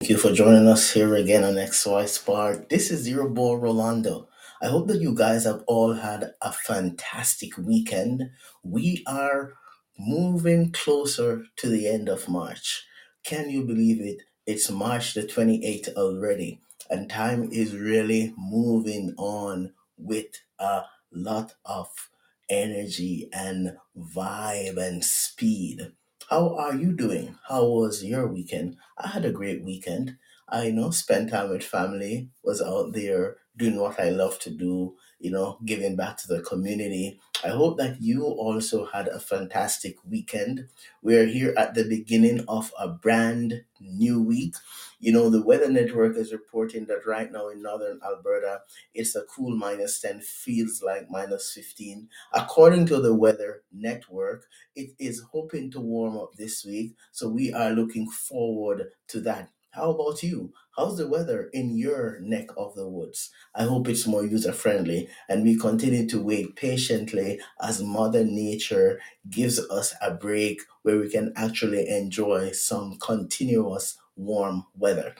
Thank you for joining us here again on XY Spark. This is your boy Rolando. I hope that you guys have all had a fantastic weekend. We are moving closer to the end of March. Can you believe it? It's March the 28th already, and time is really moving on with a lot of energy and vibe and speed. How are you doing? How was your weekend? I had a great weekend. I you know spent time with family, was out there doing what I love to do, you know, giving back to the community. I hope that you also had a fantastic weekend. We're here at the beginning of a brand new week. You know, the Weather Network is reporting that right now in northern Alberta, it's a cool minus 10, feels like minus 15. According to the Weather Network, it is hoping to warm up this week. So we are looking forward to that. How about you? How's the weather in your neck of the woods? I hope it's more user friendly and we continue to wait patiently as Mother Nature gives us a break where we can actually enjoy some continuous warm weather.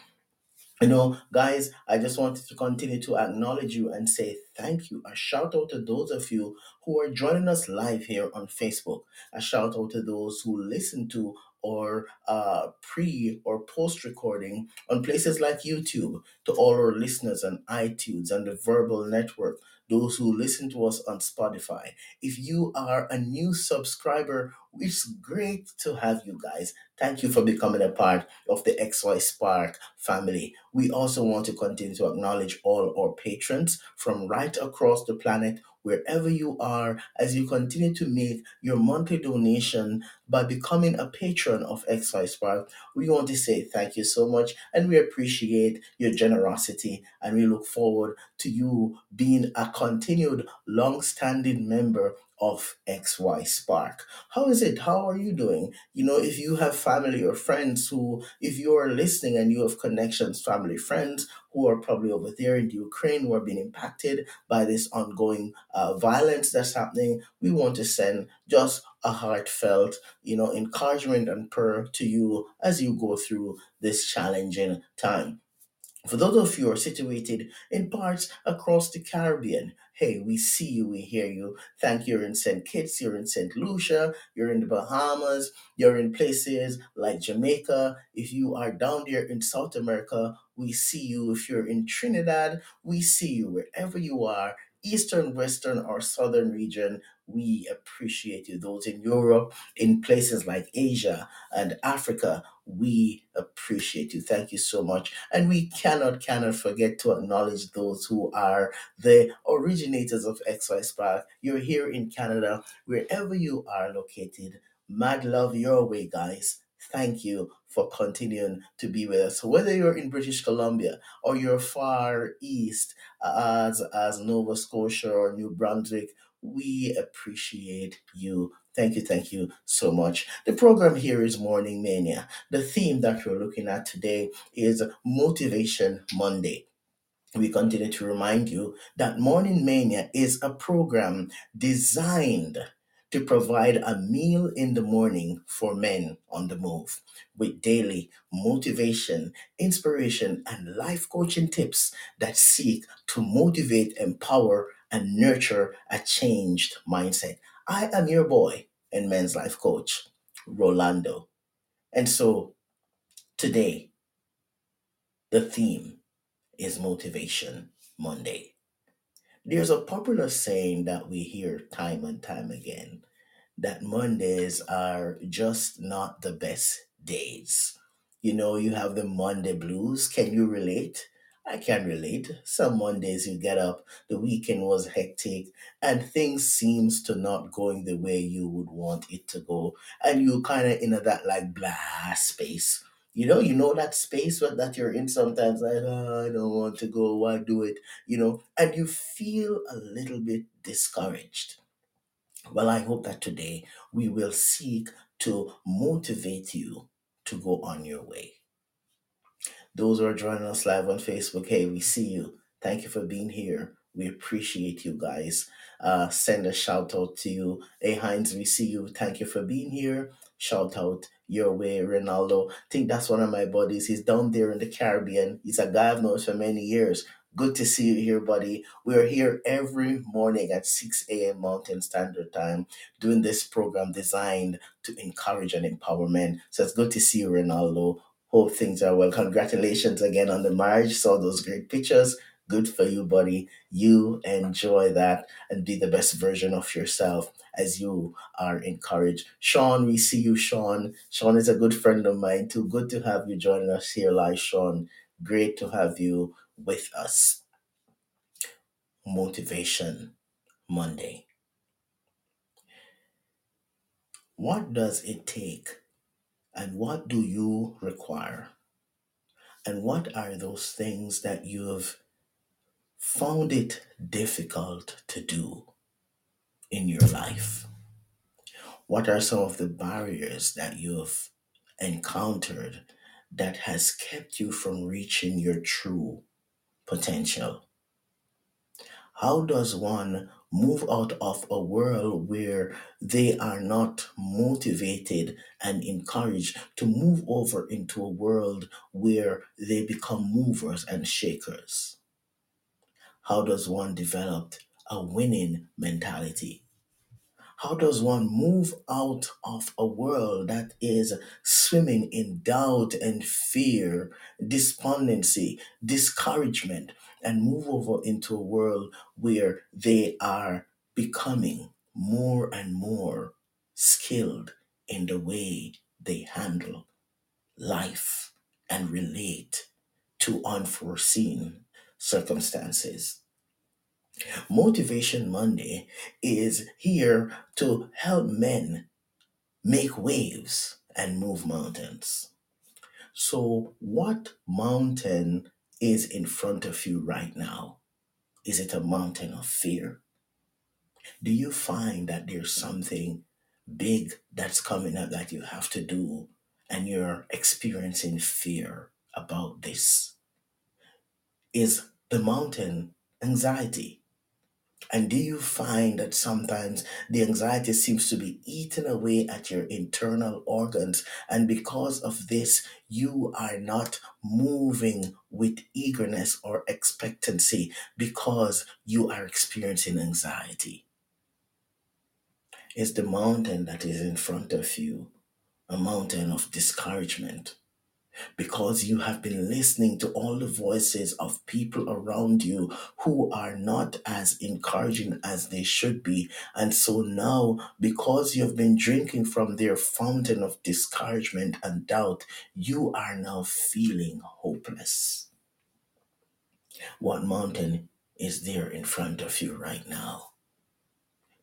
You know, guys, I just wanted to continue to acknowledge you and say thank you. A shout out to those of you who are joining us live here on Facebook. A shout out to those who listen to or uh, pre or post recording on places like YouTube, to all our listeners on iTunes and the Verbal Network, those who listen to us on Spotify. If you are a new subscriber, it's great to have you guys. Thank you for becoming a part of the XY Spark family. We also want to continue to acknowledge all our patrons from right across the planet, wherever you are, as you continue to make your monthly donation by becoming a patron of XY Spark. We want to say thank you so much and we appreciate your generosity and we look forward to you being a continued long standing member of XY Spark. How is it? How are you doing? You know, if you have family or friends who, if you are listening and you have connections, family, friends who are probably over there in the Ukraine who are being impacted by this ongoing uh, violence that's happening, we want to send just a heartfelt, you know, encouragement and prayer to you as you go through this challenging time. For those of you who are situated in parts across the Caribbean, hey, we see you, we hear you. Thank you. You're in St. Kitts, you're in St. Lucia, you're in the Bahamas, you're in places like Jamaica. If you are down there in South America, we see you. If you're in Trinidad, we see you. Wherever you are, Eastern, Western, or Southern region, we appreciate you. Those in Europe, in places like Asia and Africa, we appreciate you. Thank you so much. And we cannot, cannot forget to acknowledge those who are the originators of XY Spark. You're here in Canada, wherever you are located. Mad love your way, guys. Thank you for continuing to be with us. So whether you're in British Columbia or you're far east uh, as as Nova Scotia or New Brunswick, we appreciate you. Thank you, thank you so much. The program here is Morning Mania. The theme that we're looking at today is Motivation Monday we continue to remind you that Morning Mania is a program designed to provide a meal in the morning for men on the move with daily motivation, inspiration, and life coaching tips that seek to motivate, and empower, and nurture a changed mindset. I am your boy and men's life coach, Rolando. And so today, the theme is Motivation Monday. There's a popular saying that we hear time and time again that Mondays are just not the best days. You know, you have the Monday blues. Can you relate? I can relate. Some Mondays you get up, the weekend was hectic, and things seems to not going the way you would want it to go, and you kind of in that like blah space. You know, you know that space that that you're in sometimes, like, oh, I don't want to go, why do it? You know, and you feel a little bit discouraged. Well, I hope that today we will seek to motivate you to go on your way. Those who are joining us live on Facebook, hey, we see you. Thank you for being here. We appreciate you guys. Uh, send a shout out to you. Hey, Heinz, we see you. Thank you for being here. Shout out your way, Ronaldo. I think that's one of my buddies. He's down there in the Caribbean. He's a guy I've known for many years. Good to see you here, buddy. We're here every morning at 6 a.m. Mountain Standard Time doing this program designed to encourage and empower men. So it's good to see you, Ronaldo. Hope things are well. Congratulations again on the marriage. Saw those great pictures. Good for you, buddy. You enjoy that and be the best version of yourself as you are encouraged. Sean, we see you, Sean. Sean is a good friend of mine too. Good to have you joining us here live, Sean. Great to have you with us. Motivation Monday. What does it take and what do you require? And what are those things that you've found it difficult to do in your life? What are some of the barriers that you've encountered that has kept you from reaching your true potential? How does one move out of a world where they are not motivated and encouraged to move over into a world where they become movers and shakers? How does one develop a winning mentality? How does one move out of a world that is swimming in doubt and fear, despondency, discouragement, and move over into a world where they are becoming more and more skilled in the way they handle life and relate to unforeseen circumstances? Motivation Monday is here to help men make waves and move mountains. So, what mountain is in front of you right now? Is it a mountain of fear? Do you find that there's something big that's coming up that you have to do and you're experiencing fear about this? Is the mountain anxiety? And do you find that sometimes the anxiety seems to be eating away at your internal organs? And because of this, you are not moving with eagerness or expectancy because you are experiencing anxiety. Is the mountain that is in front of you a mountain of discouragement? Because you have been listening to all the voices of people around you who are not as encouraging as they should be. And so now, because you have been drinking from their fountain of discouragement and doubt, you are now feeling hopeless. What mountain is there in front of you right now?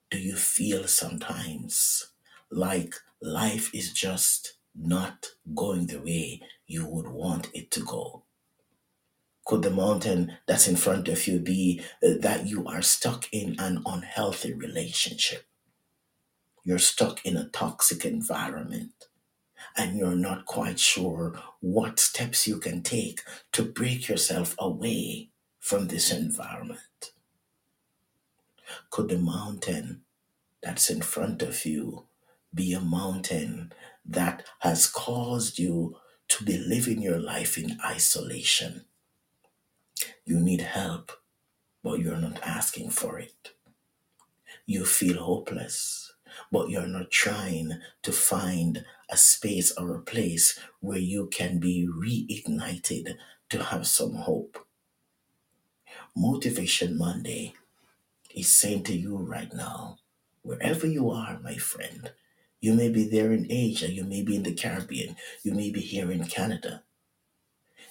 Do you feel sometimes like life is just not going the way you would want it to go? Could the mountain that's in front of you be uh, that you are stuck in an unhealthy relationship? You're stuck in a toxic environment and you're not quite sure what steps you can take to break yourself away from this environment. Could the mountain that's in front of you be a mountain has caused you to be living your life in isolation? You need help, but you're not asking for it. You feel hopeless, but you're not trying to find a space or a place where you can be reignited to have some hope. Motivation Monday is saying to you right now, wherever you are, my friend, you may be there in Asia, you may be in the Caribbean, you may be here in Canada,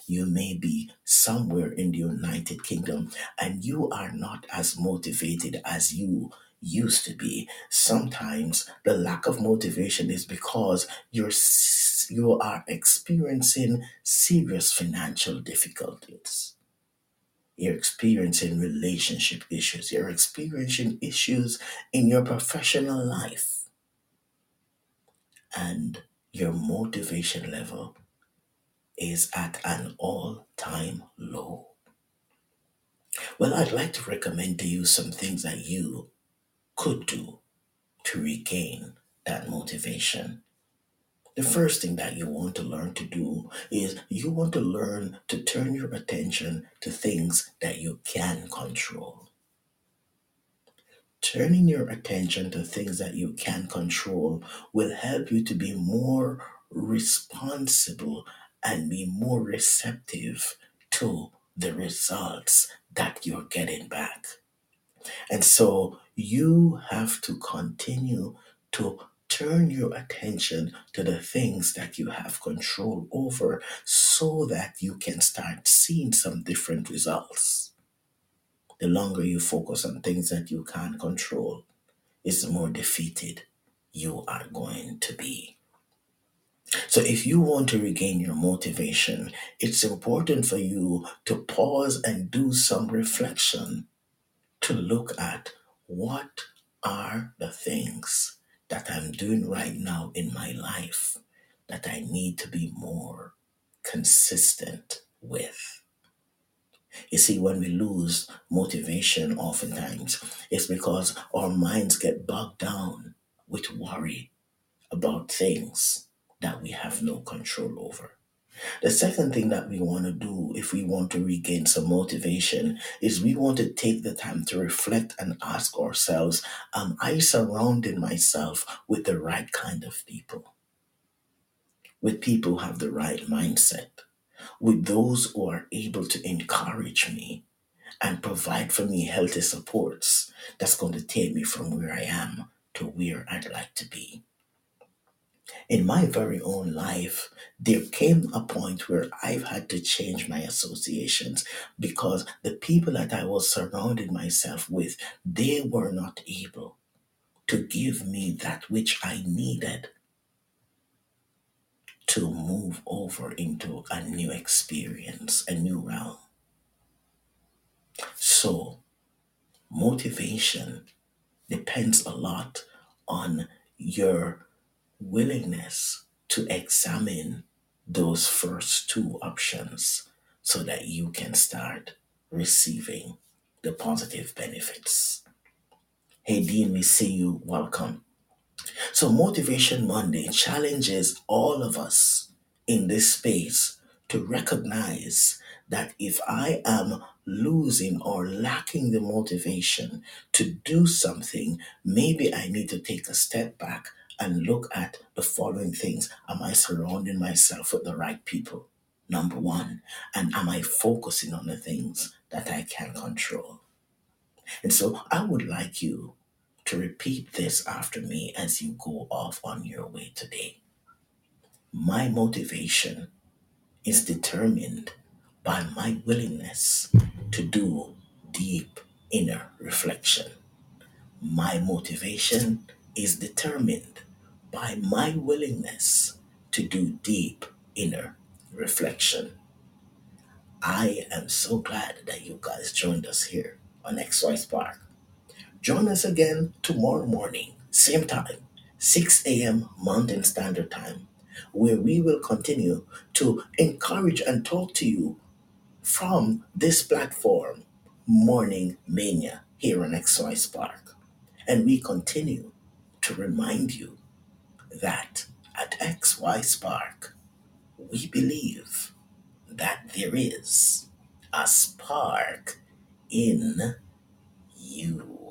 you may be somewhere in the United Kingdom, and you are not as motivated as you used to be. Sometimes the lack of motivation is because you're you are experiencing serious financial difficulties. You're experiencing relationship issues. You're experiencing issues in your professional life. And your motivation level is at an all time low. Well, I'd like to recommend to you some things that you could do to regain that motivation. The first thing that you want to learn to do is you want to learn to turn your attention to things that you can control. Turning your attention to things that you can control will help you to be more responsible and be more receptive to the results that you're getting back. And so you have to continue to turn your attention to the things that you have control over so that you can start seeing some different results. The longer you focus on things that you can't control, is the more defeated you are going to be. So, if you want to regain your motivation, it's important for you to pause and do some reflection to look at what are the things that I'm doing right now in my life that I need to be more consistent with. You see, when we lose motivation, oftentimes it's because our minds get bogged down with worry about things that we have no control over. The second thing that we want to do if we want to regain some motivation is we want to take the time to reflect and ask ourselves Am I surrounding myself with the right kind of people? With people who have the right mindset? With those who are able to encourage me and provide for me healthy supports that's going to take me from where I am to where I'd like to be? in my very own life, there came a point where I've had to change my associations because the people that I was surrounding myself with, they were not able to give me that which I needed to move over into a new experience, a new realm. So, motivation depends a lot on your willingness to examine those first two options so that you can start receiving the positive benefits. Hey, Dean, we see you. Welcome. So, Motivation Monday challenges all of us in this space to recognize that if I am losing or lacking the motivation to do something, maybe I need to take a step back and look at the following things Am I surrounding myself with the right people? Number one. And am I focusing on the things that I can control? And so I would like you to repeat this after me as you go off on your way today. My motivation is determined by my willingness to do deep inner reflection. My motivation is determined by my willingness to do deep inner reflection. I am so glad that you guys joined us here on XY Spark. Join us again tomorrow morning, same time, 6 a.m. Mountain Standard Time, where we will continue to encourage and talk to you from this platform, Morning Mania, here on XY Spark. And we continue to remind you that at XY Spark, we believe that there is a spark in you.